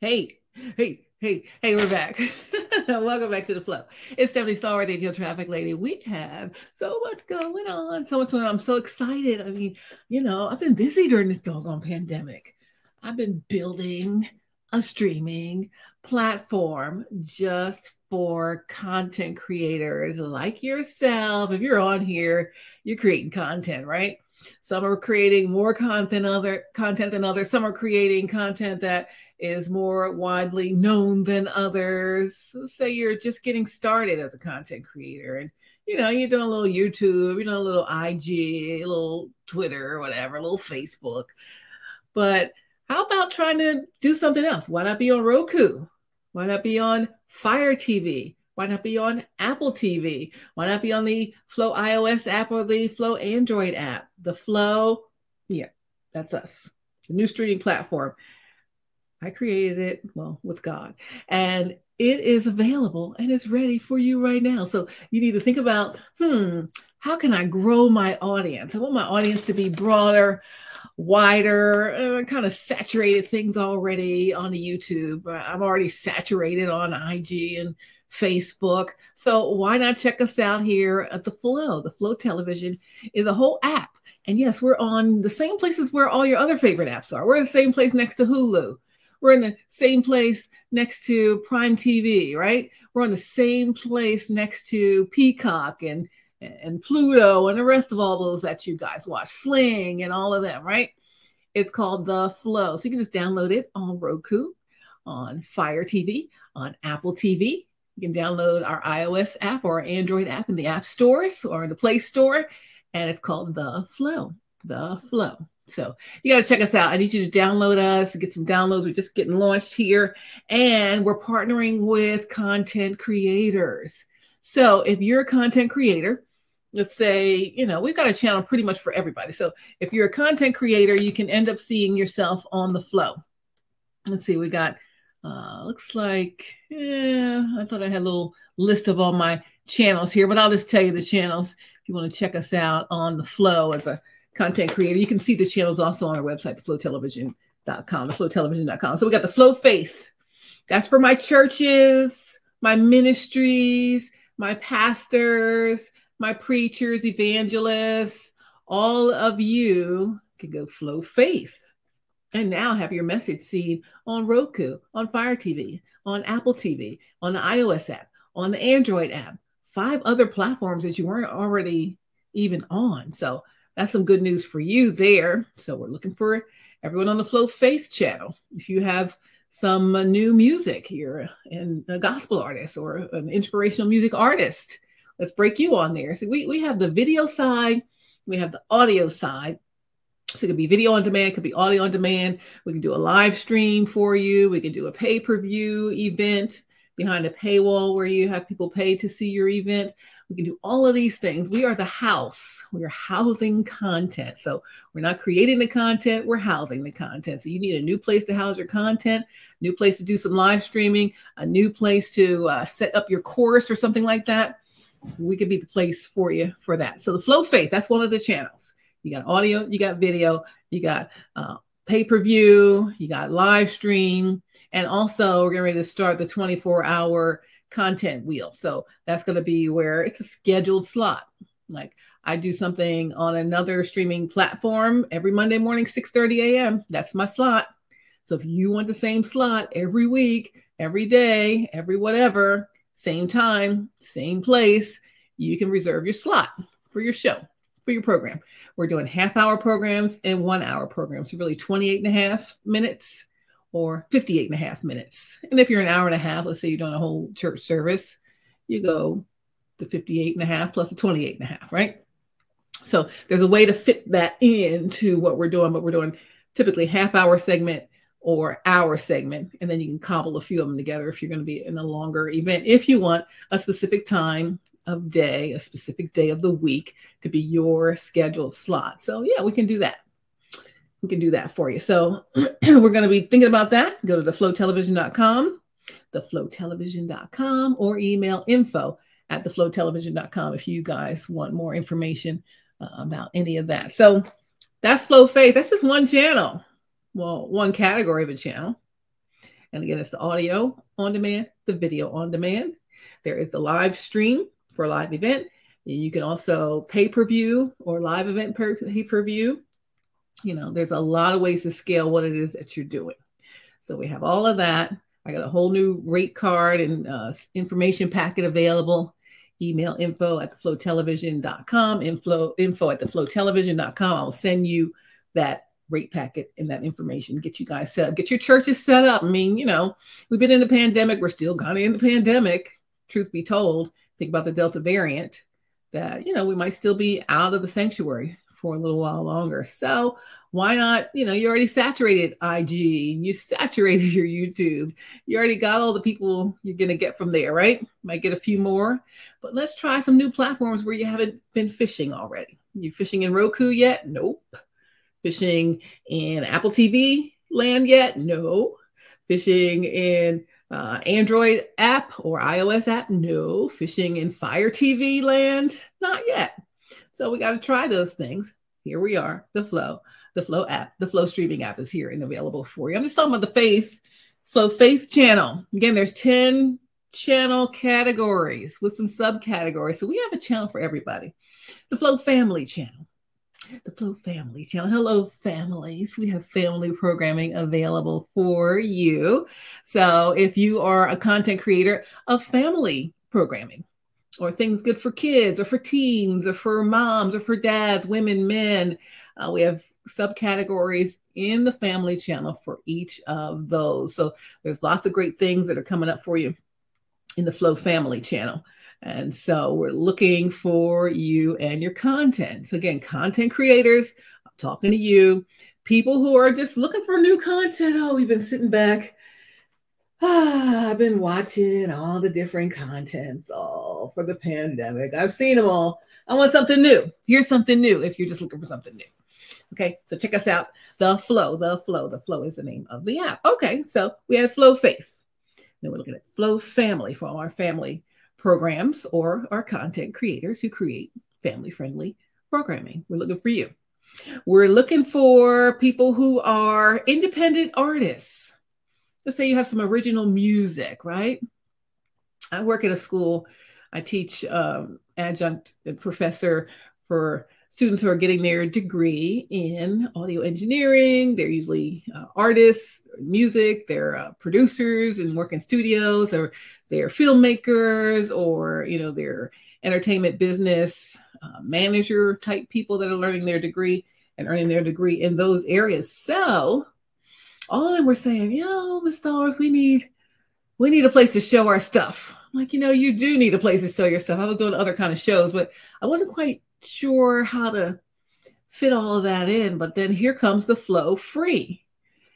Hey, hey, hey, hey, we're back. Welcome back to the flow. It's Stephanie Stallworth, ATL Traffic Lady. We have so much going on. So much going on. I'm so excited. I mean, you know, I've been busy during this doggone pandemic. I've been building a streaming platform just for content creators like yourself. If you're on here, you're creating content, right? Some are creating more content than other content than others. Some are creating content that is more widely known than others. Say you're just getting started as a content creator and you know, you're doing a little YouTube, you're doing a little IG, a little Twitter, whatever, a little Facebook. But how about trying to do something else? Why not be on Roku? Why not be on Fire TV? Why not be on Apple TV? Why not be on the Flow iOS app or the Flow Android app? The Flow, yeah, that's us, the new streaming platform. I created it, well, with God. And it is available and it's ready for you right now. So you need to think about, hmm, how can I grow my audience? I want my audience to be broader, wider, uh, kind of saturated things already on the YouTube. Uh, I'm already saturated on IG and Facebook. So why not check us out here at the Flow? The Flow Television is a whole app. And yes, we're on the same places where all your other favorite apps are. We're the same place next to Hulu. We're in the same place next to Prime TV, right? We're on the same place next to Peacock and and Pluto and the rest of all those that you guys watch, Sling and all of them, right? It's called The Flow. So you can just download it on Roku, on Fire TV, on Apple TV. You can download our iOS app or Android app in the app stores or in the Play Store, and it's called The Flow. The Flow. So you got to check us out. I need you to download us, get some downloads. We're just getting launched here, and we're partnering with content creators. So if you're a content creator, let's say, you know, we've got a channel pretty much for everybody. So if you're a content creator, you can end up seeing yourself on the flow. Let's see, we got, uh, looks like, yeah, I thought I had a little list of all my channels here, but I'll just tell you the channels if you want to check us out on the flow as a content creator. You can see the channels also on our website, theflowtelevision.com, theflowtelevision.com. So we got the Flow Faith. That's for my churches, my ministries, my pastors, my preachers, evangelists, all of you can go Flow Faith. And now have your message seen on Roku, on Fire TV, on Apple TV, on the iOS app, on the Android app, five other platforms that you weren't already even on. So that's some good news for you there. So we're looking for everyone on the Flow Faith channel. If you have some new music, you're a gospel artist or an inspirational music artist, let's break you on there. So we, we have the video side, we have the audio side. So it could be video on demand, could be audio on demand. We can do a live stream for you. We can do a pay-per-view event behind a paywall where you have people pay to see your event. We can do all of these things. We are the house. We are housing content. So we're not creating the content, we're housing the content. So you need a new place to house your content, new place to do some live streaming, a new place to uh, set up your course or something like that. We could be the place for you for that. So the Flow Faith, that's one of the channels. You got audio, you got video, you got uh, pay per view, you got live stream, and also we're getting ready to start the 24 hour content wheel. So that's going to be where it's a scheduled slot. Like I do something on another streaming platform every Monday morning, 6 30 a.m. That's my slot. So if you want the same slot every week, every day, every whatever, same time, same place, you can reserve your slot for your show, for your program. We're doing half hour programs and one hour programs, so really 28 and a half minutes or 58 and a half minutes. And if you're an hour and a half, let's say you're doing a whole church service, you go to 58 and a half plus a 28 and a half, right? So there's a way to fit that into what we're doing, but we're doing typically half hour segment or hour segment. And then you can cobble a few of them together if you're going to be in a longer event, if you want a specific time of day, a specific day of the week to be your scheduled slot. So yeah, we can do that we can do that for you. So we're going to be thinking about that. Go to theflowtelevision.com, theflowtelevision.com, or email info at theflowtelevision.com if you guys want more information about any of that. So that's Flow Faith. That's just one channel. Well, one category of a channel. And again, it's the audio on demand, the video on demand. There is the live stream for a live event. You can also pay per view or live event pay per view. You know, there's a lot of ways to scale what it is that you're doing. So we have all of that. I got a whole new rate card and uh, information packet available. Email info at theflowtelevision.com, info, info at theflowtelevision.com. I'll send you that rate packet and that information, get you guys set up, get your churches set up. I mean, you know, we've been in the pandemic, we're still kind of in the pandemic, truth be told. Think about the Delta variant that, you know, we might still be out of the sanctuary for a little while longer. So why not? You know, you already saturated IG, you saturated your YouTube, you already got all the people you're going to get from there, right? Might get a few more, but let's try some new platforms where you haven't been fishing already. You fishing in Roku yet? Nope. Fishing in Apple TV land yet? No. Fishing in uh, Android app or iOS app? No. Fishing in Fire TV land? Not yet. So we got to try those things. Here we are, the Flow, the Flow app, the Flow streaming app is here and available for you. I'm just talking about the Faith, Flow Faith channel. Again, there's 10 channel categories with some subcategories. So we have a channel for everybody. The Flow Family channel. The Flow Family channel. Hello, families. We have family programming available for you. So if you are a content creator of family programming, or things good for kids or for teens or for moms or for dads, women, men. Uh, we have subcategories in the family channel for each of those. So there's lots of great things that are coming up for you in the Flow Family channel. And so we're looking for you and your content. So again, content creators, I'm talking to you, people who are just looking for new content. Oh, we've been sitting back I've been watching all the different contents all for the pandemic. I've seen them all. I want something new. Here's something new if you're just looking for something new. Okay, so check us out. The Flow, The Flow, The Flow is the name of the app. Okay, so we have Flow Faith. Then we're looking at Flow Family for all our family programs or our content creators who create family friendly programming. We're looking for you. We're looking for people who are independent artists let's say you have some original music, right? I work at a school. I teach um, adjunct professor for students who are getting their degree in audio engineering. They're usually uh, artists, music, they're uh, producers and work in studios, or they're filmmakers, or you know, they're entertainment business uh, manager type people that are learning their degree and earning their degree in those areas. So all of them were saying, yo, Miss Stars, we need we need a place to show our stuff. I'm like, you know, you do need a place to show your stuff. I was doing other kind of shows, but I wasn't quite sure how to fit all of that in. But then here comes the flow free.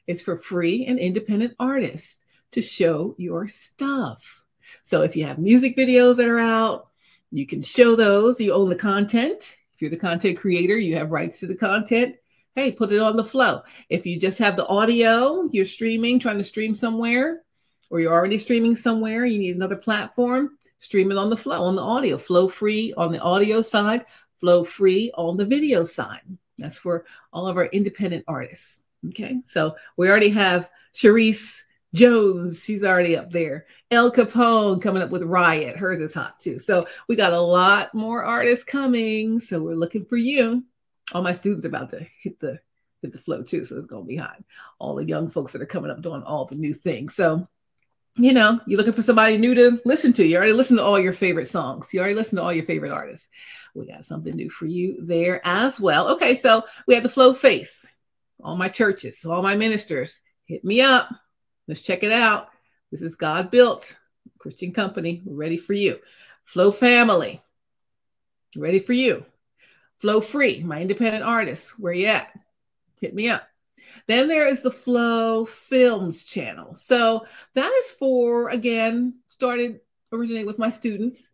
It's for free and independent artists to show your stuff. So if you have music videos that are out, you can show those. You own the content. If you're the content creator, you have rights to the content hey, put it on the flow. If you just have the audio, you're streaming, trying to stream somewhere, or you're already streaming somewhere, you need another platform, stream it on the flow, on the audio, flow free on the audio side, flow free on the video side. That's for all of our independent artists. Okay, so we already have Sharice Jones, she's already up there. El Capone coming up with Riot, hers is hot too. So we got a lot more artists coming. So we're looking for you all my students about to hit the hit the flow too, so it's gonna be hot. All the young folks that are coming up doing all the new things. So, you know, you're looking for somebody new to listen to. You already listened to all your favorite songs. You already listened to all your favorite artists. We got something new for you there as well. Okay, so we have the Flow Faith. All my churches, all my ministers, hit me up. Let's check it out. This is God built Christian company. Ready for you. Flow Family, ready for you. Flow Free, my independent artist. Where you at? Hit me up. Then there is the Flow Films channel. So that is for, again, started originating with my students.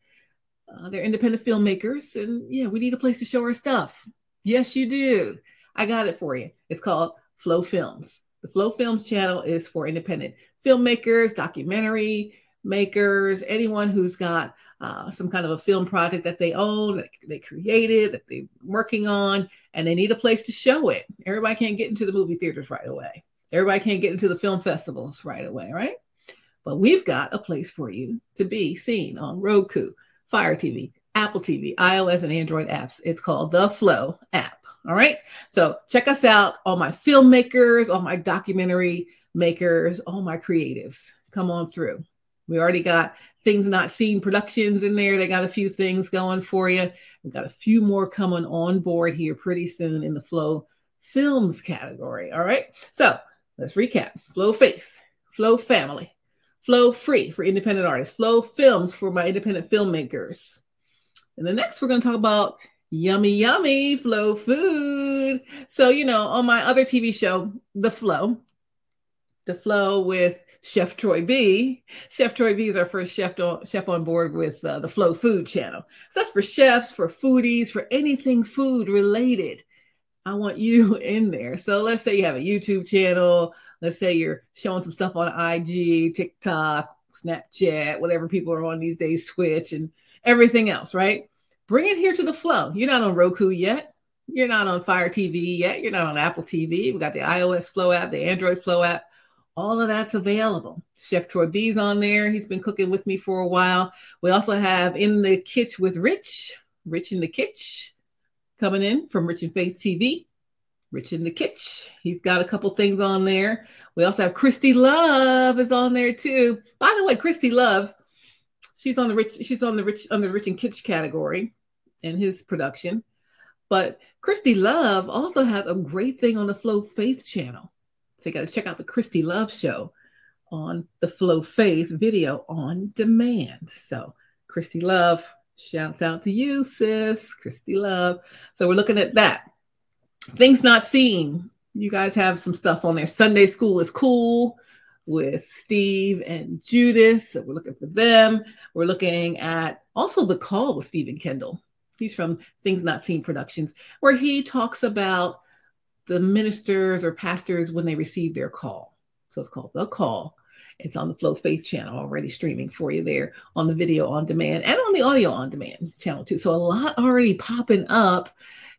Uh, they're independent filmmakers, and yeah, we need a place to show our stuff. Yes, you do. I got it for you. It's called Flow Films. The Flow Films channel is for independent filmmakers, documentary makers, anyone who's got uh, some kind of a film project that they own, that they created, that they're working on, and they need a place to show it. Everybody can't get into the movie theaters right away. Everybody can't get into the film festivals right away, right? But we've got a place for you to be seen on Roku, Fire TV, Apple TV, iOS, and Android apps. It's called the Flow app. All right. So check us out, all my filmmakers, all my documentary makers, all my creatives. Come on through. We already got things not seen productions in there. They got a few things going for you. We've got a few more coming on board here pretty soon in the Flow Films category. All right. So let's recap Flow Faith, Flow Family, Flow Free for independent artists, Flow Films for my independent filmmakers. And the next, we're going to talk about yummy, yummy Flow Food. So, you know, on my other TV show, The Flow, The Flow with Chef Troy B. Chef Troy B is our first chef on, chef on board with uh, the Flow Food channel. So that's for chefs, for foodies, for anything food related. I want you in there. So let's say you have a YouTube channel. Let's say you're showing some stuff on IG, TikTok, Snapchat, whatever people are on these days, Twitch, and everything else, right? Bring it here to the flow. You're not on Roku yet. You're not on Fire TV yet. You're not on Apple TV. We got the iOS Flow app, the Android Flow app all of that's available. Chef Troy B's on there. He's been cooking with me for a while. We also have In the Kitchen with Rich, Rich in the Kitchen, coming in from Rich and Faith TV. Rich in the Kitchen. He's got a couple things on there. We also have Christy Love is on there too. By the way, Christy Love, she's on the rich, she's on the rich on the Rich and Kitchen category in his production. But Christy Love also has a great thing on the Flow Faith channel. So you got to check out the Christy Love show on the Flow Faith video on demand. So Christy Love, shouts out to you, sis. Christy Love. So we're looking at that. Things not seen. You guys have some stuff on there. Sunday School is cool with Steve and Judith. So we're looking for them. We're looking at also the call with Stephen Kendall. He's from Things Not Seen Productions, where he talks about the ministers or pastors when they receive their call. So it's called The Call. It's on the Flow Faith channel already streaming for you there on the video on demand and on the audio on demand channel too. So a lot already popping up.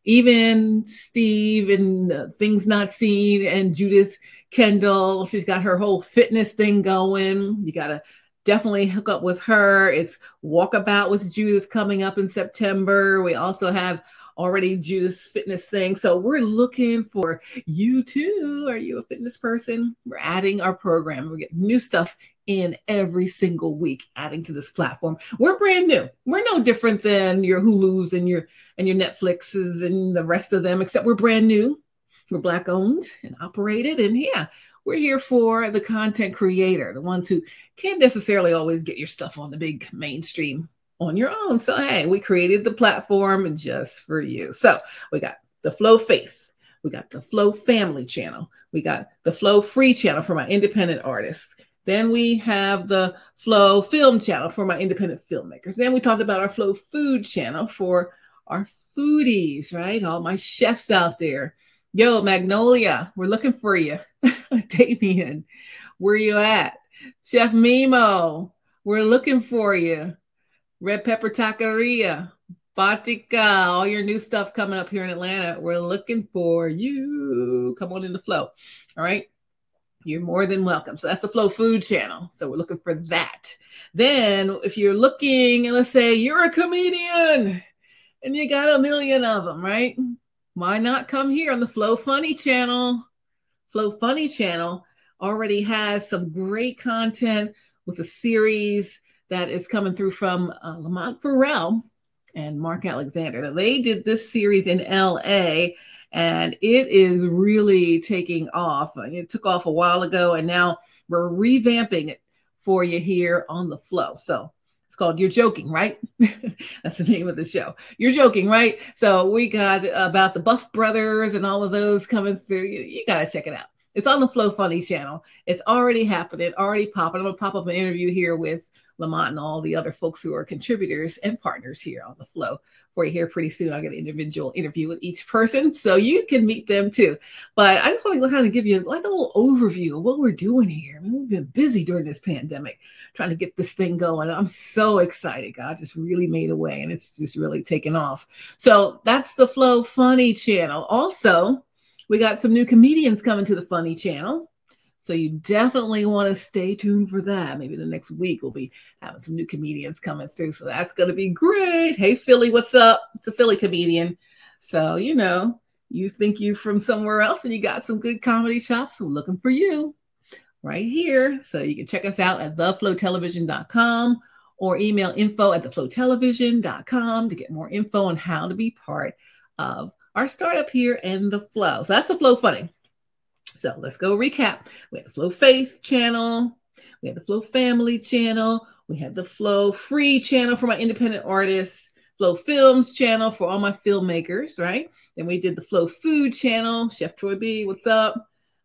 Even Steve and uh, Things Not Seen and Judith Kendall, she's got her whole fitness thing going. You got to definitely hook up with her. It's Walkabout with Judith coming up in September. We also have already Judas fitness thing. So we're looking for you too. Are you a fitness person? We're adding our program. We're getting new stuff in every single week, adding to this platform. We're brand new. We're no different than your Hulu's and your and your Netflixes and the rest of them, except we're brand new. We're black owned and operated. And yeah, we're here for the content creator, the ones who can't necessarily always get your stuff on the big mainstream on your own. So, hey, we created the platform just for you. So, we got the Flow Faith, we got the Flow Family channel, we got the Flow Free channel for my independent artists. Then we have the Flow Film channel for my independent filmmakers. Then we talked about our Flow Food channel for our foodies, right? All my chefs out there. Yo, Magnolia, we're looking for you. Damien, where you at? Chef Mimo, we're looking for you. Red Pepper Taqueria, Batica, all your new stuff coming up here in Atlanta. We're looking for you. Come on in the flow. All right. You're more than welcome. So that's the Flow Food channel. So we're looking for that. Then, if you're looking, let's say you're a comedian and you got a million of them, right? Why not come here on the Flow Funny channel? Flow Funny channel already has some great content with a series that is coming through from uh, Lamont Farrell and Mark Alexander. They did this series in LA and it is really taking off. It took off a while ago and now we're revamping it for you here on the flow. So it's called You're Joking, right? That's the name of the show. You're Joking, right? So we got about the Buff Brothers and all of those coming through. You, you got to check it out. It's on the Flow Funny channel. It's already happening, already popping. I'm going to pop up an interview here with Lamont and all the other folks who are contributors and partners here on the flow for you here pretty soon. I'll get an individual interview with each person so you can meet them too. But I just want to kind of give you like a little overview of what we're doing here. I mean, we've been busy during this pandemic trying to get this thing going. I'm so excited. God just really made a way and it's just really taken off. So that's the Flow Funny channel. Also, we got some new comedians coming to the Funny channel. So you definitely want to stay tuned for that. Maybe the next week we'll be having some new comedians coming through. So that's going to be great. Hey, Philly, what's up? It's a Philly comedian. So, you know, you think you're from somewhere else and you got some good comedy shops. So looking for you right here. So you can check us out at theflowtelevision.com or email info at theflowtelevision.com to get more info on how to be part of our startup here in the flow. So that's the flow funny. So let's go recap. We have the Flow Faith channel, we have the Flow Family channel, we have the Flow Free channel for my independent artists, Flow Films channel for all my filmmakers, right? Then we did the Flow Food channel, Chef Troy B, what's up?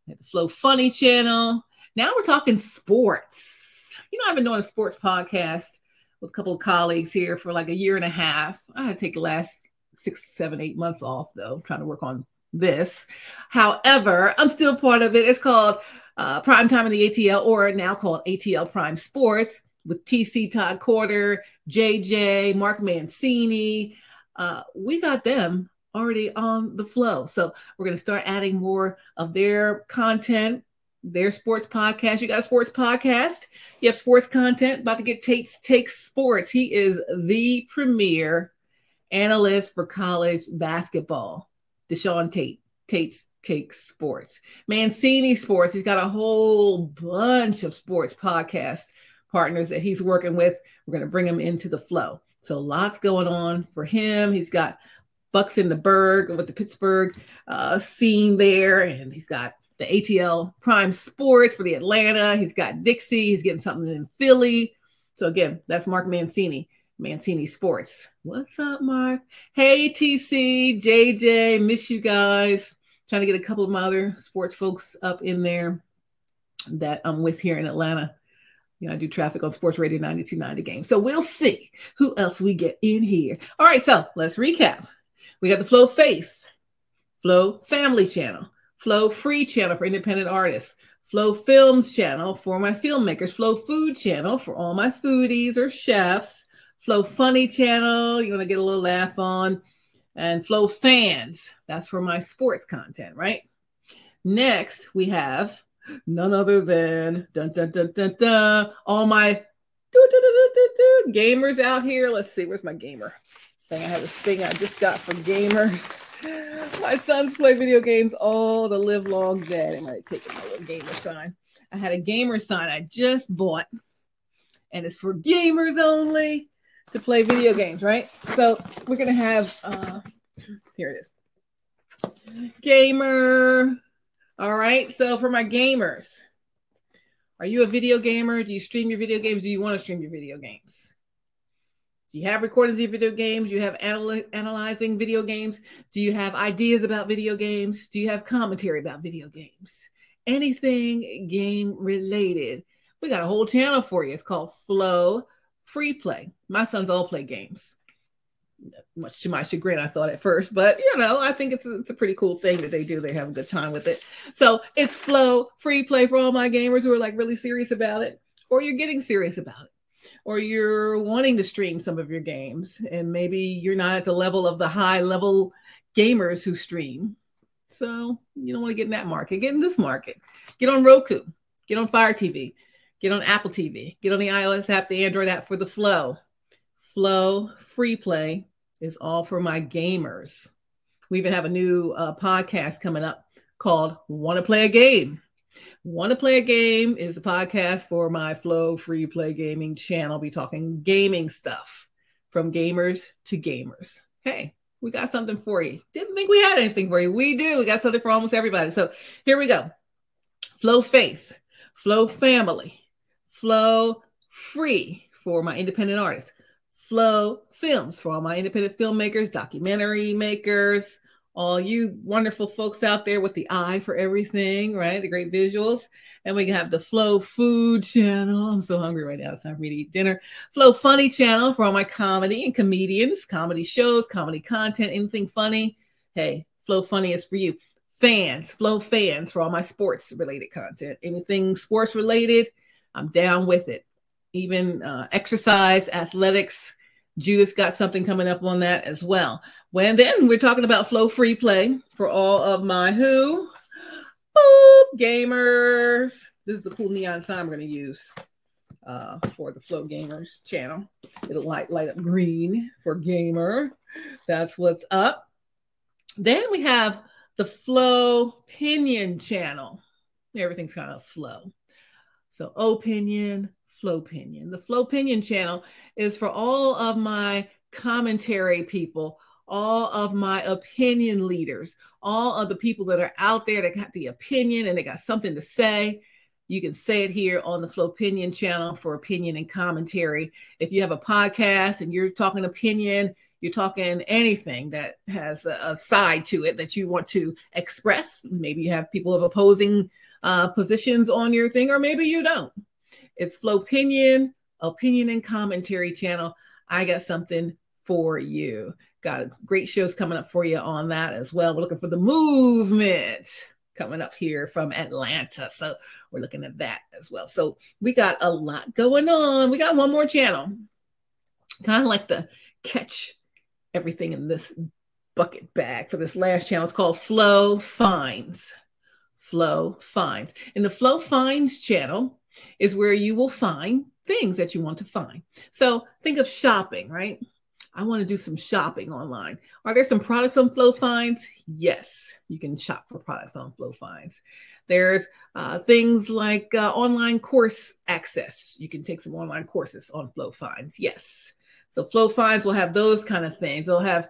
We have the Flow Funny channel. Now we're talking sports. You know, I've been doing a sports podcast with a couple of colleagues here for like a year and a half. I had to take the last six, seven, eight months off though, trying to work on this. However, I'm still part of it. It's called uh, Prime Time in the ATL, or now called ATL Prime Sports, with TC Todd Quarter, JJ, Mark Mancini. Uh, we got them already on the flow. So we're going to start adding more of their content, their sports podcast. You got a sports podcast, you have sports content about to get Tate's Takes Sports. He is the premier analyst for college basketball. Deshaun Tate, Tate's Takes Sports. Mancini Sports, he's got a whole bunch of sports podcast partners that he's working with. We're going to bring him into the flow. So lots going on for him. He's got Bucks in the Burgh with the Pittsburgh uh, scene there, and he's got the ATL Prime Sports for the Atlanta. He's got Dixie. He's getting something in Philly. So again, that's Mark Mancini. Mancini Sports. What's up, Mark? Hey, TC, JJ, miss you guys. Trying to get a couple of my other sports folks up in there that I'm with here in Atlanta. You know, I do traffic on Sports Radio 9290 Game. So we'll see who else we get in here. All right, so let's recap. We got the Flow Faith, Flow Family Channel, Flow Free Channel for independent artists, Flow Films Channel for my filmmakers, Flow Food Channel for all my foodies or chefs, Flow Funny channel, you want to get a little laugh on, and Flow Fans, that's for my sports content, right? Next, we have none other than dun, dun, dun, dun, dun, all my gamers out here. Let's see, where's my gamer thing? I have this thing I just got for gamers. My sons play video games all the live long day. I might take my little gamer sign. I had a gamer sign I just bought, and it's for gamers only to play video games, right? So we're gonna have uh here it is. Gamer. All right. So for my gamers, are you a video gamer? Do you stream your video games? Do you want to stream your video games? Do you have recordings of video games? Do you have anal- analyzing video games? Do you have ideas about video games? Do you have commentary about video games? Anything game related? We got a whole channel for you. It's called Flow free play. My sons all play games. Much to my chagrin, I thought at first, but you know, I think it's a, it's a pretty cool thing that they do. They have a good time with it. So it's flow free play for all my gamers who are like really serious about it, or you're getting serious about it, or you're wanting to stream some of your games, and maybe you're not at the level of the high level gamers who stream. So you don't want to get in that market. Get in this market. Get on Roku. Get on Fire TV. Get on Apple TV. Get on the iOS app, the Android app for the Flow. Flow Free Play is all for my gamers. We even have a new uh, podcast coming up called Want to Play a Game. Want to Play a Game is a podcast for my Flow Free Play Gaming channel. I'll be talking gaming stuff from gamers to gamers. Hey, we got something for you. Didn't think we had anything for you. We do. We got something for almost everybody. So here we go Flow Faith, Flow Family, Flow Free for my independent artists, Flow Films for all my independent filmmakers, documentary makers, all you wonderful folks out there with the eye for everything, right? The great visuals. And we can have the Flow Food channel. I'm so hungry right now. It's time for me to eat dinner. Flow Funny channel for all my comedy and comedians, comedy shows, comedy content, anything funny. Hey, Flow Funny is for you. Fans, Flow Fans for all my sports related content. Anything sports related, I'm down with it. Even uh, exercise, athletics. Judith got something coming up on that as well. When then we're talking about flow free play for all of my who Boop, gamers. This is a cool neon sign I'm going to use uh, for the Flow Gamers channel. It'll light, light up green for gamer. That's what's up. Then we have the Flow Pinion channel. Everything's kind of flow. So opinion, Flow Pinion. The Flow Pinion channel is for all of my commentary people, all of my opinion leaders, all of the people that are out there that got the opinion and they got something to say. You can say it here on the Flow Opinion channel for opinion and commentary. If you have a podcast and you're talking opinion, you're talking anything that has a side to it that you want to express. Maybe you have people of opposing uh, positions on your thing, or maybe you don't. It's Flow Opinion, Opinion and Commentary channel. I got something for you. Got great shows coming up for you on that as well. We're looking for the movement coming up here from Atlanta. So we're looking at that as well. So we got a lot going on. We got one more channel, kind of like the catch everything in this bucket bag for this last channel. It's called Flow Finds. Flow Finds. And the Flow Finds channel is where you will find things that you want to find. So think of shopping, right? I want to do some shopping online. Are there some products on Flow Finds? Yes, you can shop for products on Flow Finds. There's uh, things like uh, online course access. You can take some online courses on Flow Finds. Yes. So Flow Finds will have those kind of things. They'll have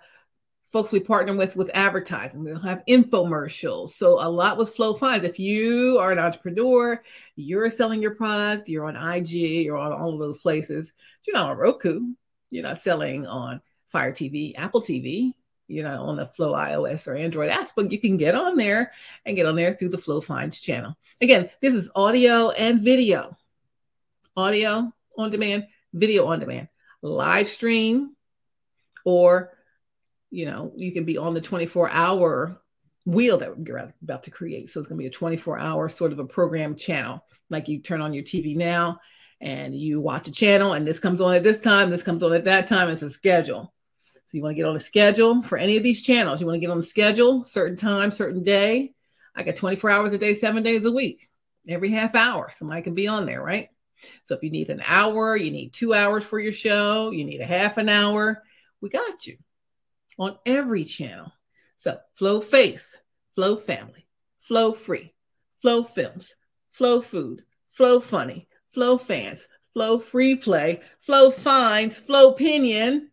folks we partner with with advertising. They'll have infomercials. So a lot with Flow Finds. If you are an entrepreneur, you're selling your product, you're on IG, you're on all of those places. You're not on Roku. You're not selling on Fire TV, Apple TV, you know, on the Flow iOS or Android apps, but you can get on there and get on there through the Flow Finds channel. Again, this is audio and video. Audio on demand, video on demand, live stream, or you know, you can be on the 24 hour wheel that we're about to create. So it's going to be a 24 hour sort of a program channel. Like you turn on your TV now and you watch a channel, and this comes on at this time, this comes on at that time. It's a schedule. So you want to get on a schedule for any of these channels. You want to get on the schedule, certain time, certain day. I got 24 hours a day, seven days a week. Every half hour, somebody can be on there, right? So if you need an hour, you need two hours for your show, you need a half an hour, we got you on every channel. So Flow Faith, Flow Family, Flow Free, Flow Films, Flow Food, Flow Funny, Flow Fans, Flow Free Play, Flow Finds, Flow Opinion.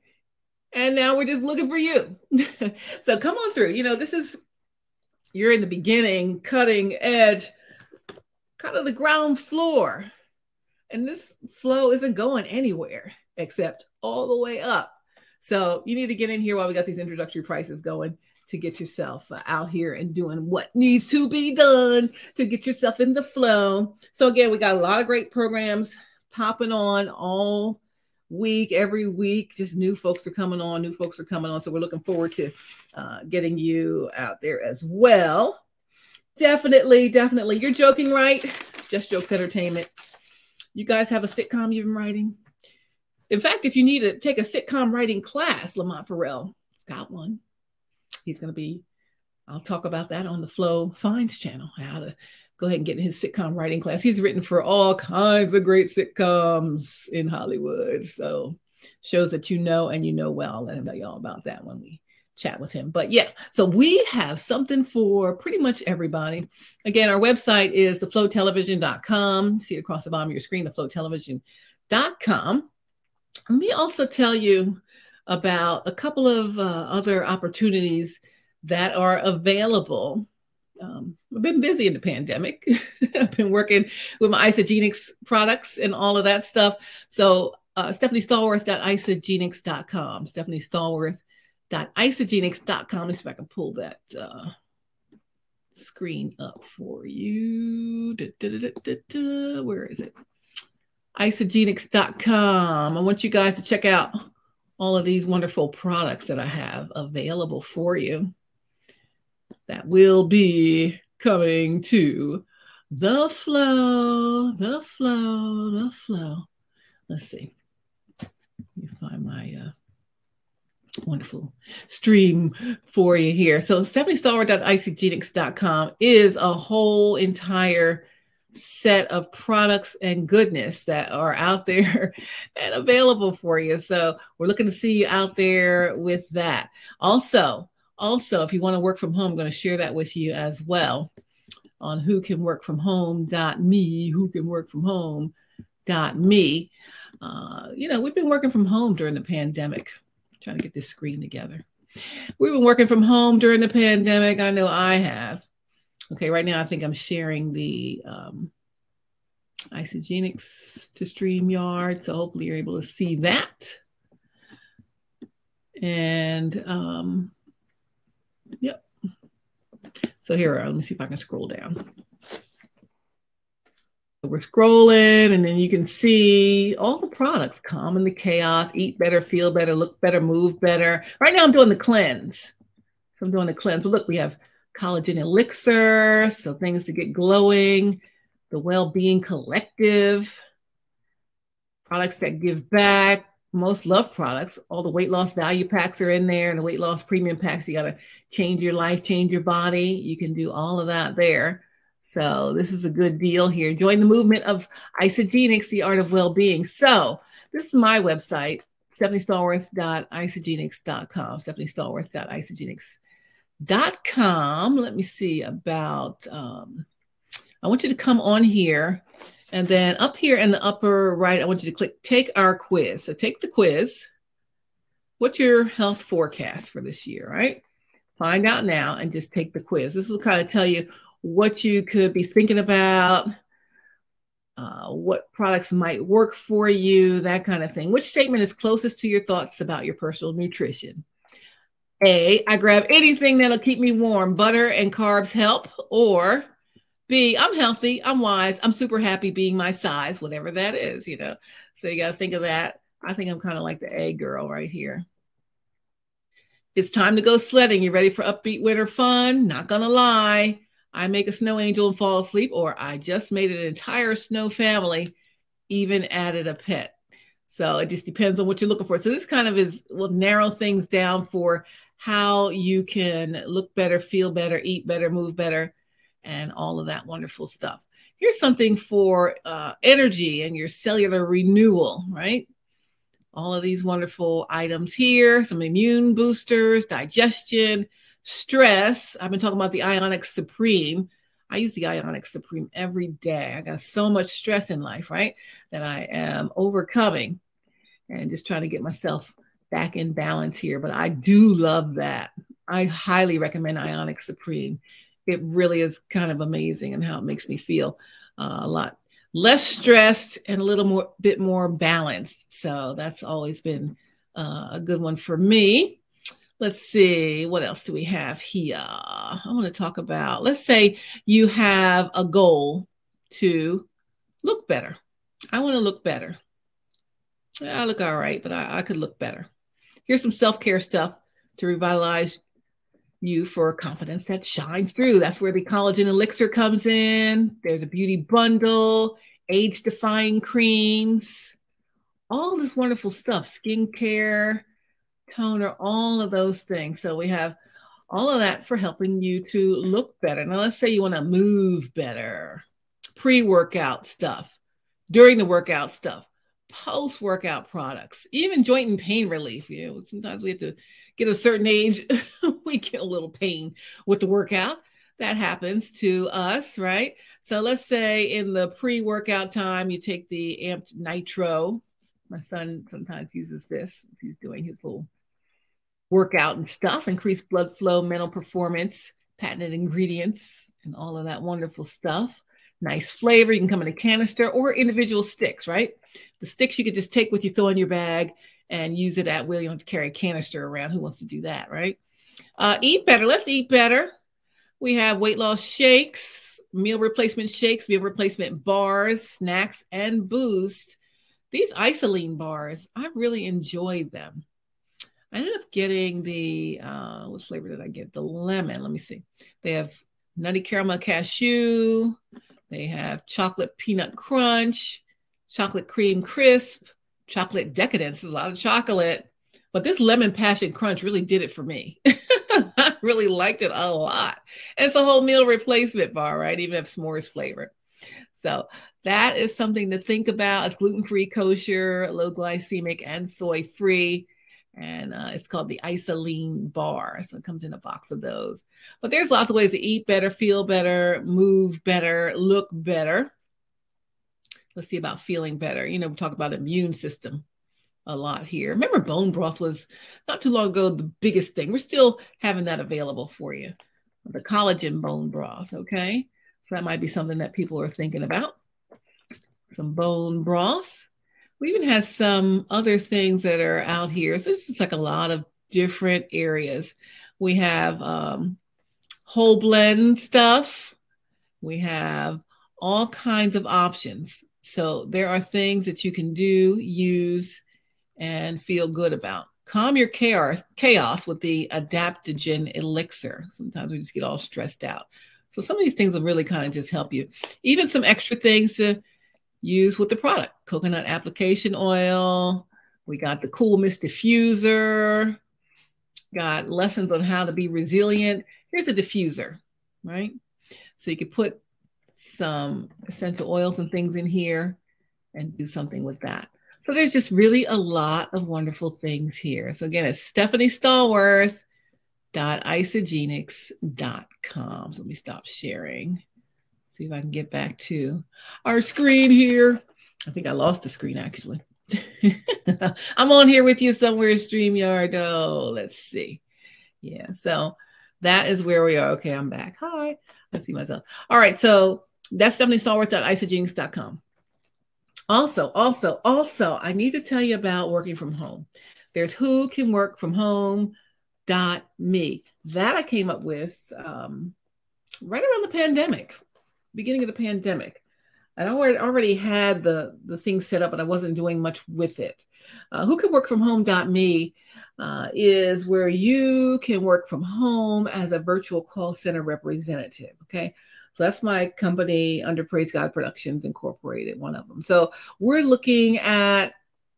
And now we're just looking for you. so come on through. You know, this is, you're in the beginning, cutting edge, kind of the ground floor. And this flow isn't going anywhere except all the way up. So you need to get in here while we got these introductory prices going to get yourself uh, out here and doing what needs to be done to get yourself in the flow. So again, we got a lot of great programs popping on all week, every week. Just new folks are coming on, new folks are coming on. So we're looking forward to uh, getting you out there as well. Definitely, definitely. You're joking, right? Just Jokes Entertainment. You guys have a sitcom you've been writing? In fact, if you need to take a sitcom writing class, Lamont Farrell has got one. He's going to be, I'll talk about that on the Flow Finds channel, how to go ahead and get in his sitcom writing class. He's written for all kinds of great sitcoms in Hollywood. So shows that you know and you know well. I'll let him tell you all about that when we chat with him. But yeah, so we have something for pretty much everybody. Again, our website is theflowtelevision.com. See it across the bottom of your screen, theflowtelevision.com. Let me also tell you about a couple of uh, other opportunities that are available. Um, I've been busy in the pandemic. I've been working with my Isagenix products and all of that stuff. So, uh, Stephanie Stallworth.isagenix.com. Stephanie Stallworth.isagenix.com. Let's see if I can pull that uh, screen up for you. Da, da, da, Where is it? isagenix.com. I want you guys to check out all of these wonderful products that I have available for you that will be coming to the flow, the flow, the flow. Let's see. Let me find my uh wonderful stream for you here. So stephaniestallworth.isagenix.com is a whole entire set of products and goodness that are out there and available for you. So we're looking to see you out there with that. Also, also, if you want to work from home, I'm going to share that with you as well on who can work from home.me, who can work from home.me. Uh, you know, we've been working from home during the pandemic, trying to get this screen together. We've been working from home during the pandemic. I know I have. Okay, right now I think I'm sharing the um, Isagenix to StreamYard. So hopefully you're able to see that. And um, yep. So here, let me see if I can scroll down. We're scrolling, and then you can see all the products calm in the chaos, eat better, feel better, look better, move better. Right now, I'm doing the cleanse. So I'm doing the cleanse. But look, we have collagen elixir, so things to get glowing, the well-being collective, products that give back, most love products. All the weight loss value packs are in there and the weight loss premium packs. You got to change your life, change your body. You can do all of that there. So this is a good deal here. Join the movement of Isagenix, the art of well-being. So this is my website, stephaniestallworth.isagenix.com, stephaniestallworth.isagenix.com dot com. Let me see about, um, I want you to come on here and then up here in the upper right, I want you to click take our quiz. So take the quiz. What's your health forecast for this year, right? Find out now and just take the quiz. This will kind of tell you what you could be thinking about, uh, what products might work for you, that kind of thing. Which statement is closest to your thoughts about your personal nutrition? A, I grab anything that'll keep me warm. Butter and carbs help. Or B, I'm healthy, I'm wise, I'm super happy being my size, whatever that is, you know. So you got to think of that. I think I'm kind of like the A girl right here. It's time to go sledding. You ready for upbeat winter fun? Not gonna lie. I make a snow angel and fall asleep, or I just made an entire snow family, even added a pet. So it just depends on what you're looking for. So this kind of is will narrow things down for how you can look better, feel better, eat better, move better, and all of that wonderful stuff. Here's something for uh, energy and your cellular renewal, right? All of these wonderful items here, some immune boosters, digestion, stress. I've been talking about the Ionix Supreme. I use the Ionix Supreme every day. I got so much stress in life, right? That I am overcoming and just trying to get myself back in balance here. But I do love that. I highly recommend Ionix Supreme. It really is kind of amazing and how it makes me feel uh, a lot less stressed and a little more bit more balanced. So that's always been uh, a good one for me. Let's see, what else do we have here? I want to talk about, let's say you have a goal to look better. I want to look better. I look all right, but I, I could look better. Here's some self care stuff to revitalize you for confidence that shines through. That's where the collagen elixir comes in. There's a beauty bundle, age defying creams, all this wonderful stuff, skincare, toner, all of those things. So we have all of that for helping you to look better. Now, let's say you want to move better, pre workout stuff, during the workout stuff post workout products, even joint and pain relief. You know, sometimes we have to get a certain age, we get a little pain with the workout. That happens to us, right? So let's say in the pre workout time, you take the amped nitro. My son sometimes uses this he's doing his little workout and stuff, increased blood flow, mental performance, patented ingredients, and all of that wonderful stuff nice flavor. You can come in a canister or individual sticks, right? The sticks you could just take with you, throw in your bag, and use it at will. You don't have to carry a canister around. Who wants to do that, right? Uh, eat better. Let's eat better. We have weight loss shakes, meal replacement shakes, meal replacement bars, snacks, and boost. These IsaLean bars, I really enjoyed them. I ended up getting the uh, what flavor did I get? The lemon. Let me see. They have nutty caramel cashew, they have chocolate peanut crunch, chocolate cream crisp, chocolate decadence, a lot of chocolate, But this lemon passion crunch really did it for me. I really liked it a lot. It's a whole meal replacement bar, right? Even if s'mores flavor. So that is something to think about. It's gluten free, kosher, low glycemic, and soy free. And uh, it's called the IsaLean bar. So it comes in a box of those. But there's lots of ways to eat better, feel better, move better, look better. Let's see about feeling better. You know, we talk about the immune system a lot here. Remember, bone broth was not too long ago the biggest thing. We're still having that available for you. The collagen bone broth, okay? So that might be something that people are thinking about. Some bone broth. We even have some other things that are out here. So this is like a lot of different areas. We have um, whole blend stuff. We have all kinds of options. So there are things that you can do, use, and feel good about. Calm your chaos, chaos with the adaptogen elixir. Sometimes we just get all stressed out. So some of these things will really kind of just help you. Even some extra things to use with the product. Coconut application oil. We got the Cool Mist diffuser. Got lessons on how to be resilient. Here's a diffuser, right? So you could put some essential oils and things in here and do something with that. So there's just really a lot of wonderful things here. So again, it's Stephanie Stallworth isagenix.com. So let me stop sharing. See if I can get back to our screen here. I think I lost the screen actually. I'm on here with you somewhere, StreamYard. Oh, let's see. Yeah, so that is where we are. Okay, I'm back. Hi. Let's see myself. All right, so that's Stephanie Stallworth.isagenix.com. Also, also, also, I need to tell you about working from home. There's who can work from home dot me. That I came up with um, right around the pandemic, beginning of the pandemic. I already had the the thing set up, but I wasn't doing much with it. Uh, who can work from home.me uh, is where you can work from home as a virtual call center representative. Okay. So that's my company under Praise God Productions Incorporated, one of them. So we're looking at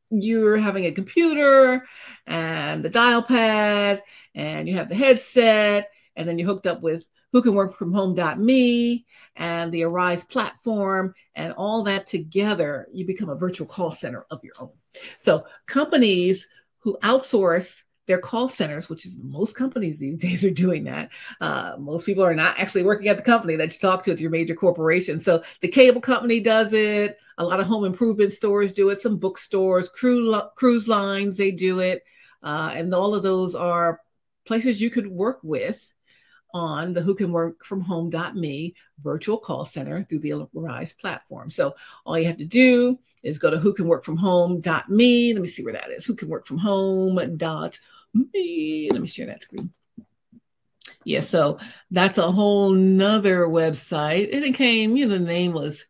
you're having a computer and the dial pad and you have the headset and then you're hooked up with who can work from home.me and the arise platform and all that together you become a virtual call center of your own so companies who outsource their call centers, which is most companies these days are doing that. Uh, most people are not actually working at the company that you talk to at your major corporation. So the cable company does it. A lot of home improvement stores do it. Some bookstores, cruise cruise lines, they do it. Uh, and all of those are places you could work with on the who can work from home.me virtual call center through the Arise platform. So all you have to do is go to who can work from home.me. Let me see where that is. Who can work from home.me. Let me share that screen. Yeah, so that's a whole nother website. And it came, you know, the name was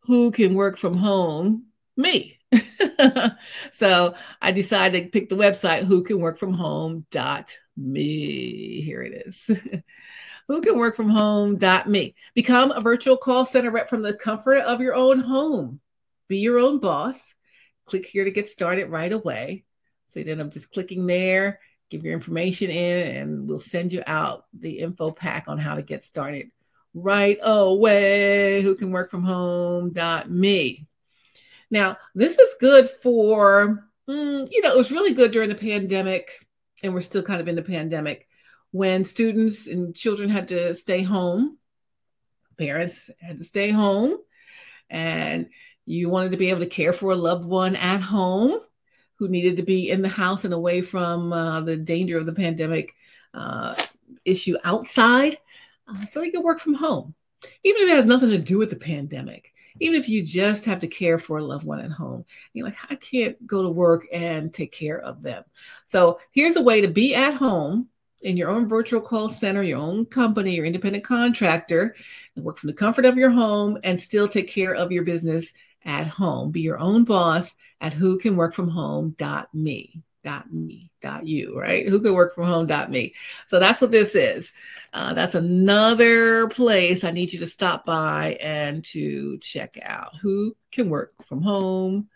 Who Can Work From Home? Me. so I decided to pick the website who can work from home dot me. Here it is. who can work from home dot me. Become a virtual call center rep from the comfort of your own home. Be your own boss. Click here to get started right away. So then I'm just clicking there, give your information in, and we'll send you out the info pack on how to get started right away. Who can work from home? Now, this is good for, mm, you know, it was really good during the pandemic, and we're still kind of in the pandemic when students and children had to stay home. Parents had to stay home, and you wanted to be able to care for a loved one at home who needed to be in the house and away from uh, the danger of the pandemic uh, issue outside uh, so they could work from home. Even if it has nothing to do with the pandemic, even if you just have to care for a loved one at home, you're like, I can't go to work and take care of them. So here's a way to be at home in your own virtual call center, your own company, your independent contractor, and work from the comfort of your home and still take care of your business at home. Be your own boss at who can work from home dot me dot you right who can work from home dot me so that's what this is uh, that's another place i need you to stop by and to check out who can work from home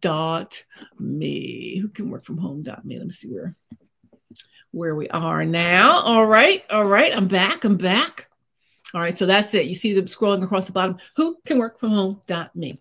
dot me. Who can work from home dot me? Let me see where where we are now. All right, all right. I'm back. I'm back. All right, so that's it. You see them scrolling across the bottom. Who can work from home dot me?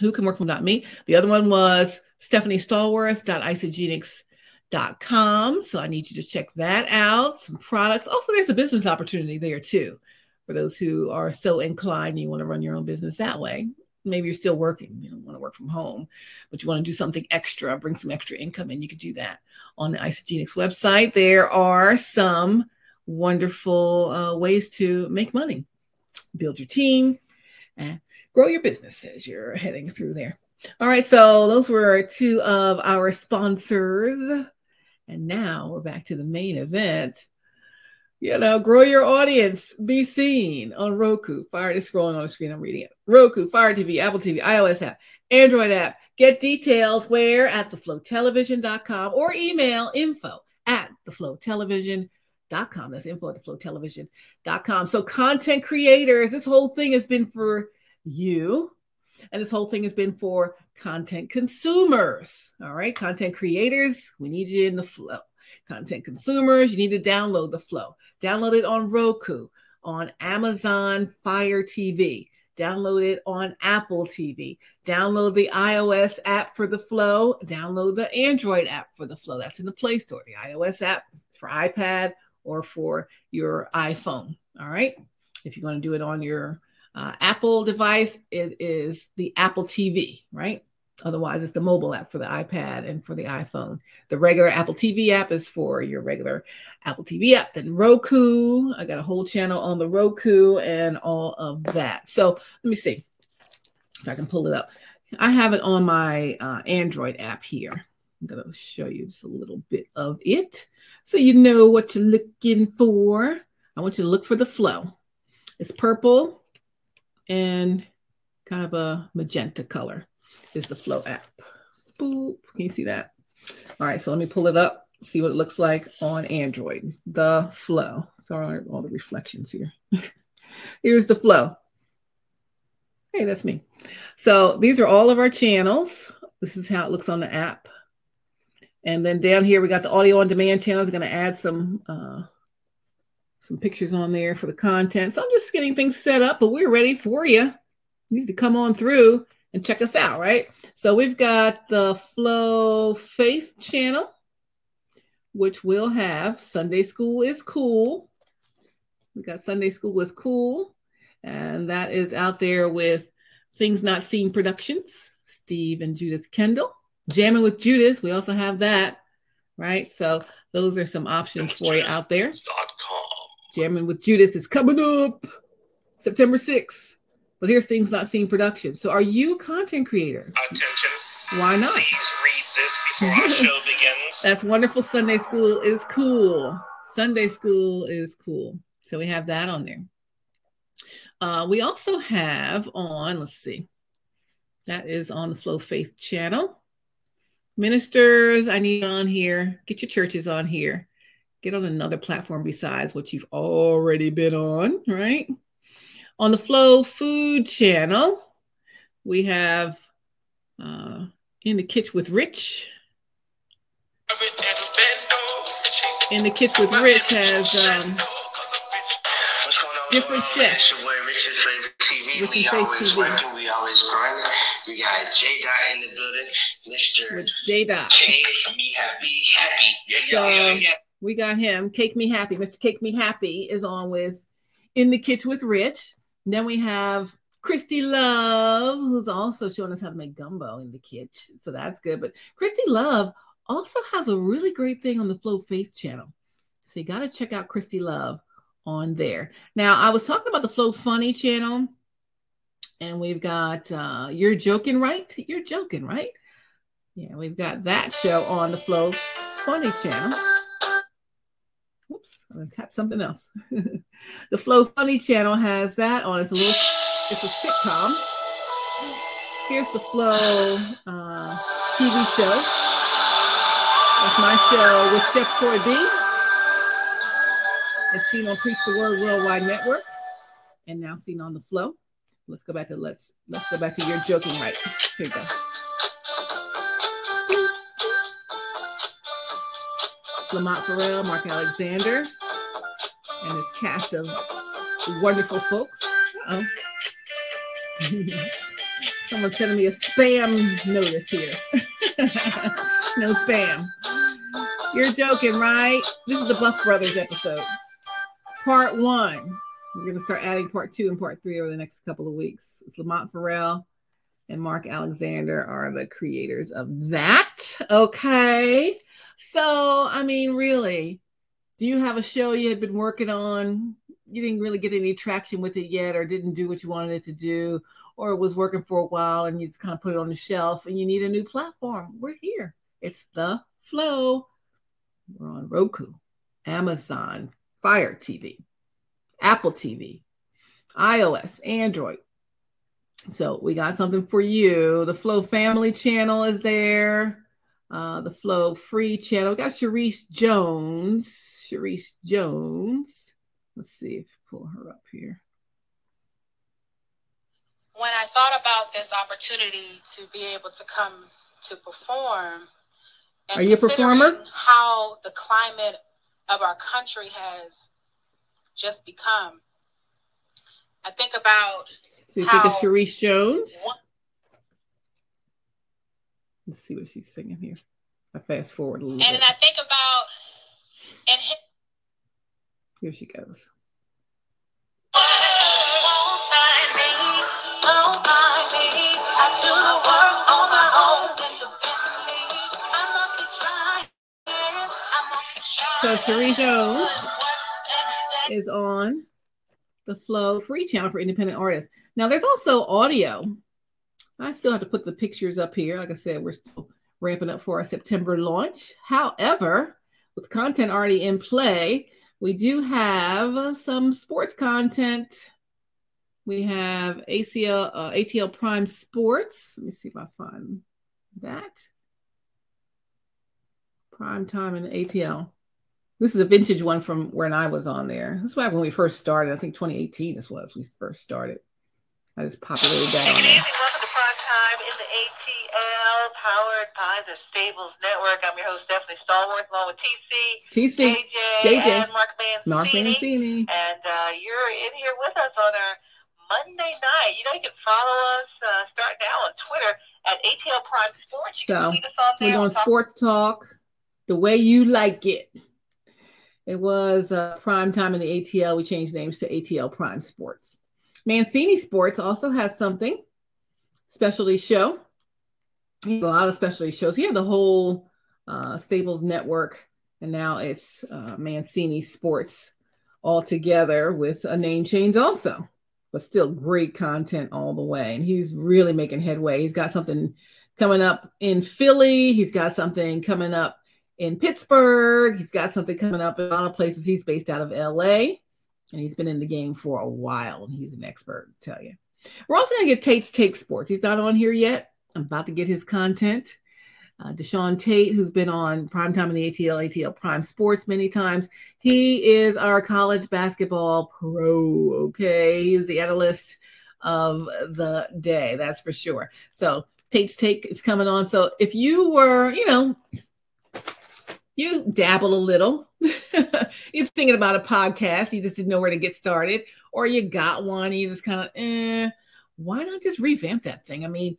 Who can work from dot me? The other one was Stephanie Stallworth dot isagenix.com. So I need you to check that out. Some products. Also, there's a business opportunity there too for those who are so inclined you want to run your own business that way maybe you're still working you don't want to work from home but you want to do something extra bring some extra income in you could do that on the Isagenix website there are some wonderful uh, ways to make money build your team and grow your business as you're heading through there all right so those were two of our sponsors and now we're back to the main event you know, grow your audience, be seen on Roku. Fire is scrolling on the screen. I'm reading it. Roku, Fire TV, Apple TV, iOS app, Android app. Get details where at theflowtelevision.com or email info at theflowtelevision.com. That's info at theflowtelevision.com. So, content creators, this whole thing has been for you, and this whole thing has been for content consumers. All right, content creators, we need you in the flow. Content consumers, you need to download the flow. Download it on Roku, on Amazon Fire TV. Download it on Apple TV. Download the iOS app for the Flow. Download the Android app for the Flow. That's in the Play Store. The iOS app is for iPad or for your iPhone. All right. If you're going to do it on your uh, Apple device, it is the Apple TV, right? Otherwise, it's the mobile app for the iPad and for the iPhone. The regular Apple TV app is for your regular Apple TV app. Then Roku, I got a whole channel on the Roku and all of that. So let me see if I can pull it up. I have it on my uh, Android app here. I'm going to show you just a little bit of it so you know what you're looking for. I want you to look for the flow. It's purple and kind of a magenta color is the Flow app. Boop. Can you see that? All right, so let me pull it up, see what it looks like on Android. The Flow. Sorry, all the reflections here. Here's the Flow. Hey, that's me. So these are all of our channels. This is how it looks on the app. And then down here, we got the audio on demand channels. I'm going to add some uh, some pictures on there for the content. So I'm just getting things set up, but we're ready for you. You need to come on through and check us out, right? So we've got the Flow Faith channel, which will have Sunday School is Cool. We got Sunday School is Cool, and that is out there with Things Not Seen Productions, Steve and Judith Kendall. Jamming with Judith, we also have that, right? So those are some options for you out there. Jamming with Judith is coming up September 6th. But here's things not seen production. So are you a content creator? Attention. Why not? Please read this before our show begins. That's wonderful. Sunday school is cool. Sunday school is cool. So we have that on there. Uh, we also have on, let's see, that is on the Flow Faith channel. Ministers, I need on here. Get your churches on here. Get on another platform besides what you've already been on, right? On the Flow Food channel, we have uh, In the Kitchen with Rich. In the Kitchen with Rich has um, different chefs. TV. We always TV. working, we always grinding. We got J Dot in the building, Mr. J Dot. Cake me happy, happy. Yeah, so yeah, yeah. We got him. Cake me happy. Mr. Cake me happy is on with In the Kitchen with Rich. Then we have Christy Love, who's also showing us how to make gumbo in the kitchen. So that's good. But Christy Love also has a really great thing on the Flow Faith channel. So you got to check out Christy Love on there. Now, I was talking about the Flow Funny channel, and we've got uh, You're Joking, right? You're joking, right? Yeah, we've got that show on the Flow Funny channel tap something else. the Flow Funny channel has that on. It's a little, it's a sitcom. Here's the Flow uh, TV show. That's my show with Chef Troy B. It's seen on Preach the Word Worldwide Network, and now seen on the Flow. Let's go back to let's let's go back to your joking right. Here you go. Lamont Farrell, Mark Alexander, and his cast of wonderful folks. Um, oh Someone's sending me a spam notice here. no spam. You're joking, right? This is the Buff Brothers episode. Part one. We're going to start adding part two and part three over the next couple of weeks. It's Lamont Farrell and Mark Alexander are the creators of that. Okay. So, I mean, really, do you have a show you had been working on? You didn't really get any traction with it yet, or didn't do what you wanted it to do, or it was working for a while and you just kind of put it on the shelf and you need a new platform. We're here. It's the flow. We're on Roku, Amazon, Fire TV, Apple TV, iOS, Android. So we got something for you. The Flow Family channel is there. Uh, the Flow Free channel. We got Sharice Jones. Sharice Jones. Let's see if pull her up here. When I thought about this opportunity to be able to come to perform, are you a performer? How the climate of our country has just become. I think about. So you think of Sharice Jones? One, Let's see what she's singing here. I fast forward a little. And bit. I think about and here she goes. So Cherie Jones is on the Flow free channel for independent artists. Now there's also audio I still have to put the pictures up here. Like I said, we're still ramping up for our September launch. However, with content already in play, we do have some sports content. We have ACL, uh, ATL Prime Sports. Let me see if I find that. Prime time and ATL. This is a vintage one from when I was on there. This was when we first started. I think 2018 this was. We first started. I just populated that powered by the Stables Network. I'm your host, Stephanie Stallworth, along with TC, TC, JJ, JJ and Mark Mancini. Mark Mancini. And uh, you're in here with us on our Monday night. You know, you can follow us uh, start now on Twitter at ATL Prime Sports. You so we're doing sports talk the way you like it. It was uh, prime time in the ATL. We changed names to ATL Prime Sports. Mancini Sports also has something specialty show a lot of specialty shows. He had the whole uh, Stables network, and now it's uh, Mancini Sports all together with a name change also, but still great content all the way. And he's really making headway. He's got something coming up in Philly. He's got something coming up in Pittsburgh. He's got something coming up in a lot of places. He's based out of LA, and he's been in the game for a while. and He's an expert, I tell you. We're also going to get Tate's Take Sports. He's not on here yet. I'm about to get his content. Uh, Deshaun Tate, who's been on primetime in the ATL, ATL Prime Sports many times. He is our college basketball pro. Okay. He is the analyst of the day. That's for sure. So Tate's Take is coming on. So if you were, you know, you dabble a little, you're thinking about a podcast, you just didn't know where to get started, or you got one, you just kind of, eh, why not just revamp that thing? I mean,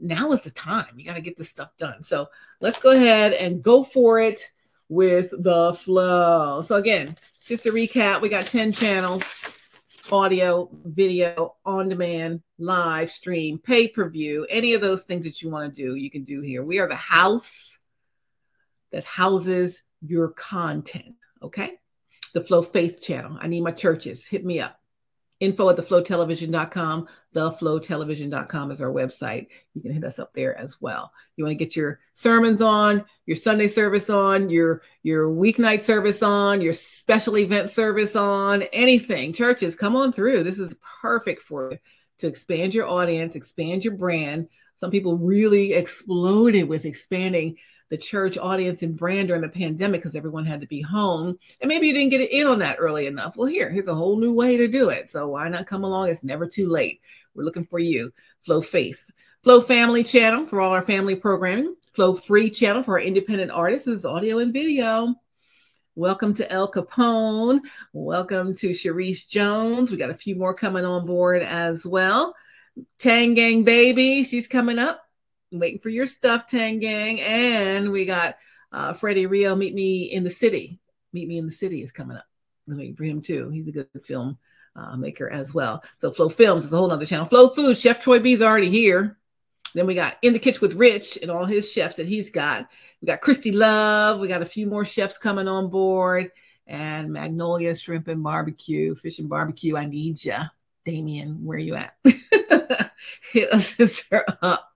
now is the time. You got to get this stuff done. So let's go ahead and go for it with the flow. So again, just to recap, we got 10 channels, audio, video, on demand, live stream, pay per view, any of those things that you want to do, you can do here. We are the house that houses your content. Okay. The Flow Faith channel. I need my churches. Hit me up info at theflowtelevision.com. Theflowtelevision.com is our website. You can hit us up there as well. You want to get your sermons on, your Sunday service on, your your weeknight service on, your special event service on, anything. Churches, come on through. This is perfect for you to expand your audience, expand your brand. Some people really exploded with expanding the church audience and brand during the pandemic because everyone had to be home. And maybe you didn't get in on that early enough. Well, here, here's a whole new way to do it. So why not come along? It's never too late. We're looking for you. Flow Faith. Flow Family channel for all our family programming. Flow Free channel for our independent artists. Is audio and video. Welcome to El Capone. Welcome to Sharice Jones. We got a few more coming on board as well. Tang Gang Baby, she's coming up. Waiting for your stuff, Tang Gang. And we got uh, Freddie Rio, Meet Me in the City. Meet Me in the City is coming up. I'm waiting for him too. He's a good film uh, maker as well. So Flow Films is a whole other channel. Flow Food, Chef Troy B's already here. Then we got In the Kitchen with Rich and all his chefs that he's got. We got Christy Love. We got a few more chefs coming on board. And Magnolia Shrimp and Barbecue, Fish and Barbecue. I need ya. Damien, where you at? Hit a sister up.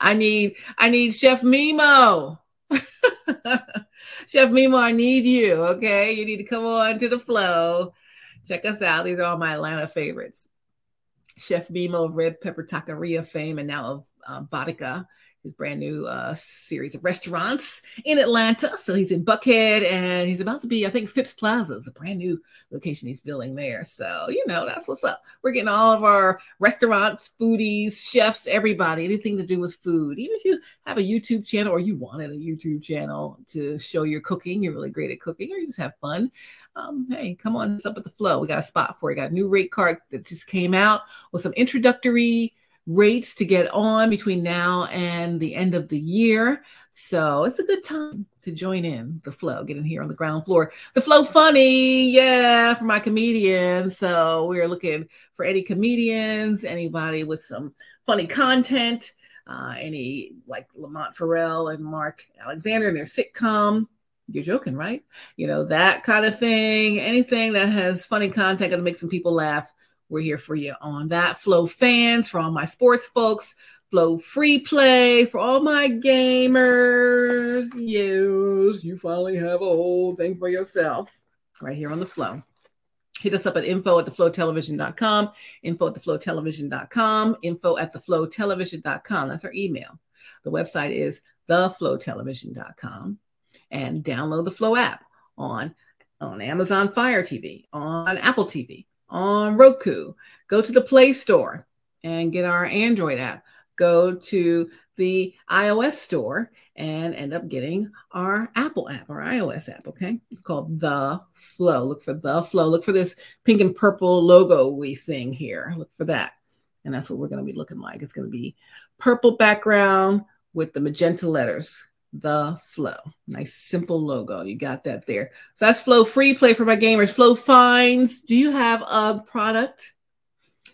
I need, I need Chef Mimo. Chef Mimo, I need you. Okay. You need to come on to the flow. Check us out. These are all my Atlanta favorites. Chef Mimo Red Pepper Taqueria fame and now of uh, his brand new uh, series of restaurants in Atlanta. So he's in Buckhead and he's about to be, I think, Phipps Plaza is a brand new location he's building there. So, you know, that's what's up. We're getting all of our restaurants, foodies, chefs, everybody, anything to do with food. Even if you have a YouTube channel or you wanted a YouTube channel to show your cooking, you're really great at cooking, or you just have fun. Um, hey, come on, it's up with the flow. We got a spot for you. Got a new rate card that just came out with some introductory rates to get on between now and the end of the year. So it's a good time to join in the flow, get in here on the ground floor. The flow funny, yeah, for my comedians. So we're looking for any comedians, anybody with some funny content, uh, any like Lamont Farrell and Mark Alexander and their sitcom. You're joking, right? You know, that kind of thing. Anything that has funny content going to make some people laugh we're here for you on that. Flow fans, for all my sports folks, Flow free play for all my gamers. Yes, you finally have a whole thing for yourself right here on the Flow. Hit us up at info at theflowtelevision.com, info at theflowtelevision.com, info at theflowtelevision.com. That's our email. The website is theflowtelevision.com and download the Flow app on, on Amazon Fire TV, on Apple TV, on Roku. Go to the Play Store and get our Android app. Go to the iOS store and end up getting our Apple app, our iOS app. Okay. It's called The Flow. Look for The Flow. Look for this pink and purple logo we thing here. Look for that. And that's what we're going to be looking like. It's going to be purple background with the magenta letters the flow. Nice simple logo. You got that there. So that's Flow Free Play for my gamers. Flow Finds. Do you have a product?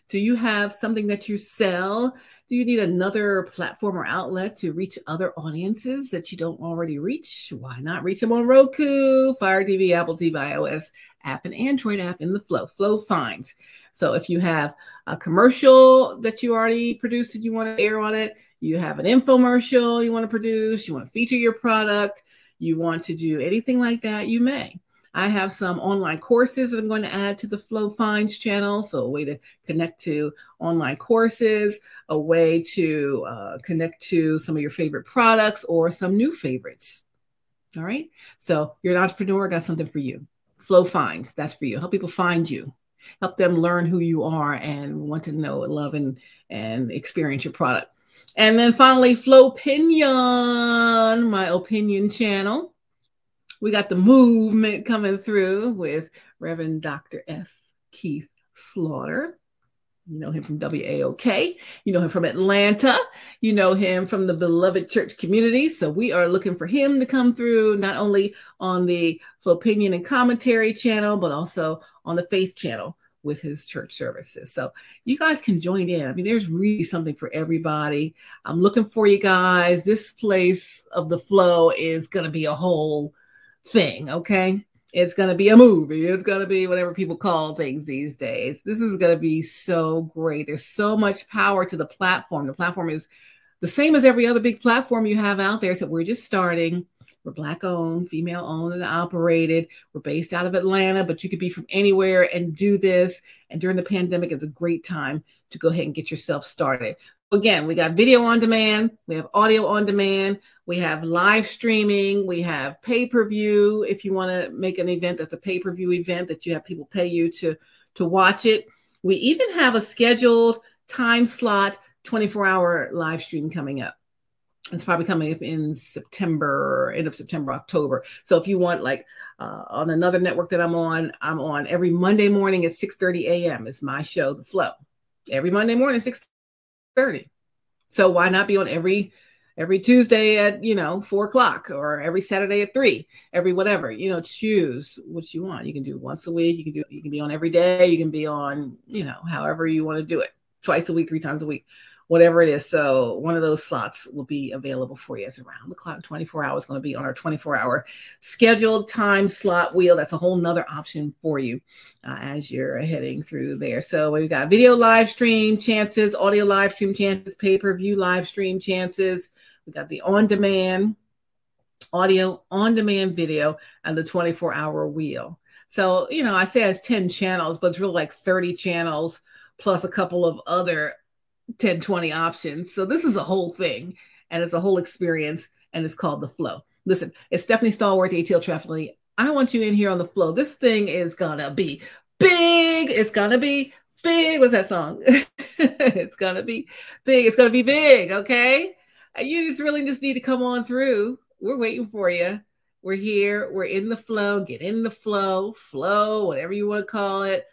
Do you have something that you sell? Do you need another platform or outlet to reach other audiences that you don't already reach? Why not reach them on Roku, Fire TV, Apple TV, iOS app, and Android app in the Flow? Flow Finds. So if you have a commercial that you already produced and you want to air on it, you have an infomercial you want to produce, you want to feature your product, you want to do anything like that, you may. I have some online courses that I'm going to add to the Flow Finds channel. So, a way to connect to online courses, a way to uh, connect to some of your favorite products or some new favorites. All right. So, you're an entrepreneur, got something for you. Flow Finds, that's for you. Help people find you, help them learn who you are and want to know, love, and, and experience your product. And then finally, Flow Opinion, my opinion channel. We got the movement coming through with Reverend Dr. F. Keith Slaughter. You know him from WAOK. You know him from Atlanta. You know him from the beloved church community. So we are looking for him to come through, not only on the Flow Opinion and Commentary channel, but also on the Faith channel with his church services. So you guys can join in. I mean, there's really something for everybody. I'm looking for you guys. This place of the flow is going to be a whole thing, okay? It's going to be a movie. It's going to be whatever people call things these days. This is going to be so great. There's so much power to the platform. The platform is the same as every other big platform you have out there. So we're just starting we're Black owned, female owned, and operated. We're based out of Atlanta, but you could be from anywhere and do this. And during the pandemic, it's a great time to go ahead and get yourself started. Again, we got video on demand, we have audio on demand, we have live streaming, we have pay per view. If you want to make an event that's a pay per view event that you have people pay you to, to watch it, we even have a scheduled time slot 24 hour live stream coming up. It's probably coming up in September, end of September, October. So if you want like uh, on another network that I'm on, I'm on every Monday morning at 6:30 a.m. It's my show, The Flow. Every Monday morning, 6:30. So why not be on every every Tuesday at you know four o'clock or every Saturday at three, every whatever you know. Choose what you want. You can do once a week. You can do you can be on every day. You can be on you know however you want to do it. Twice a week, three times a week whatever it is. So one of those slots will be available for you. It's around the clock, 24 hours going to be on our 24 hour scheduled time slot wheel. That's a whole nother option for you uh, as you're heading through there. So we've got video live stream chances, audio live stream chances, pay-per-view live stream chances. We've got the on-demand audio, on-demand video, and the 24 hour wheel. So, you know, I say it's 10 channels, but it's really like 30 channels plus a couple of other 10, 20 options. So this is a whole thing and it's a whole experience and it's called the flow. Listen, it's Stephanie Stallworth, ATL Traffic I want you in here on the flow. This thing is gonna be big. It's gonna be big. What's that song? it's gonna be big. It's gonna be big. Okay. You just really just need to come on through. We're waiting for you. We're here. We're in the flow. Get in the flow. Flow, whatever you want to call it.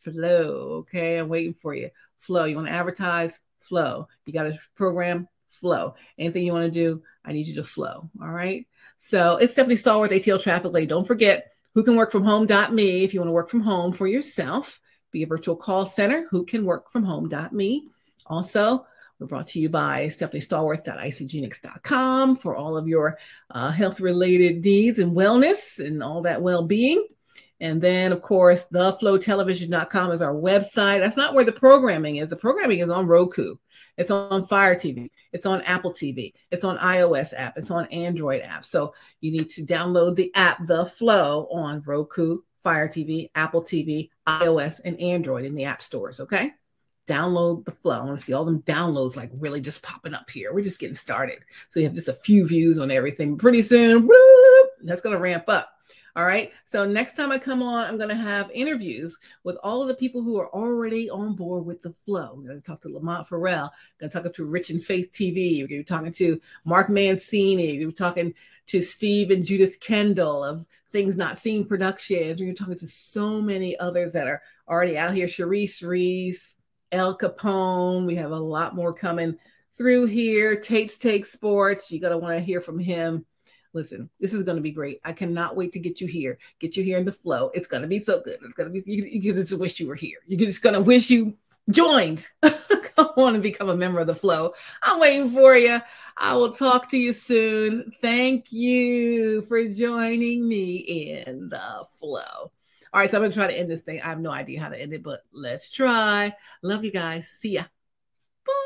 Flow. Okay. I'm waiting for you. Flow. You want to advertise? Flow. You got a program, flow. Anything you want to do, I need you to flow. All right. So it's Stephanie Stallworth, ATL Traffic Lady. Don't forget who can work from home.me if you want to work from home for yourself. Be a virtual call center who can work from home.me. Also, we're brought to you by Stephanie Stallworth.isagenix.com for all of your uh, health related needs and wellness and all that well being. And then, of course, theflowtelevision.com is our website. That's not where the programming is. The programming is on Roku. It's on Fire TV. It's on Apple TV. It's on iOS app. It's on Android app. So you need to download the app, The Flow, on Roku, Fire TV, Apple TV, iOS, and Android in the app stores. Okay. Download the flow. I want to see all them downloads like really just popping up here. We're just getting started. So we have just a few views on everything. Pretty soon, whoop, that's going to ramp up. All right. So next time I come on, I'm going to have interviews with all of the people who are already on board with the flow. I'm going to talk to Lamont Farrell. I'm going to talk to Rich and Faith TV. We're going to be talking to Mark Mancini. We're talking to Steve and Judith Kendall of Things Not Seen Productions. We're talking to so many others that are already out here. Charisse Reese, El Capone. We have a lot more coming through here. Tate's Take Sports. You're going to want to hear from him listen, this is going to be great. I cannot wait to get you here, get you here in the flow. It's going to be so good. It's going to be, you, you just wish you were here. You're just going to wish you joined. Come on and become a member of the flow. I'm waiting for you. I will talk to you soon. Thank you for joining me in the flow. All right, so I'm going to try to end this thing. I have no idea how to end it, but let's try. Love you guys. See ya. Bye.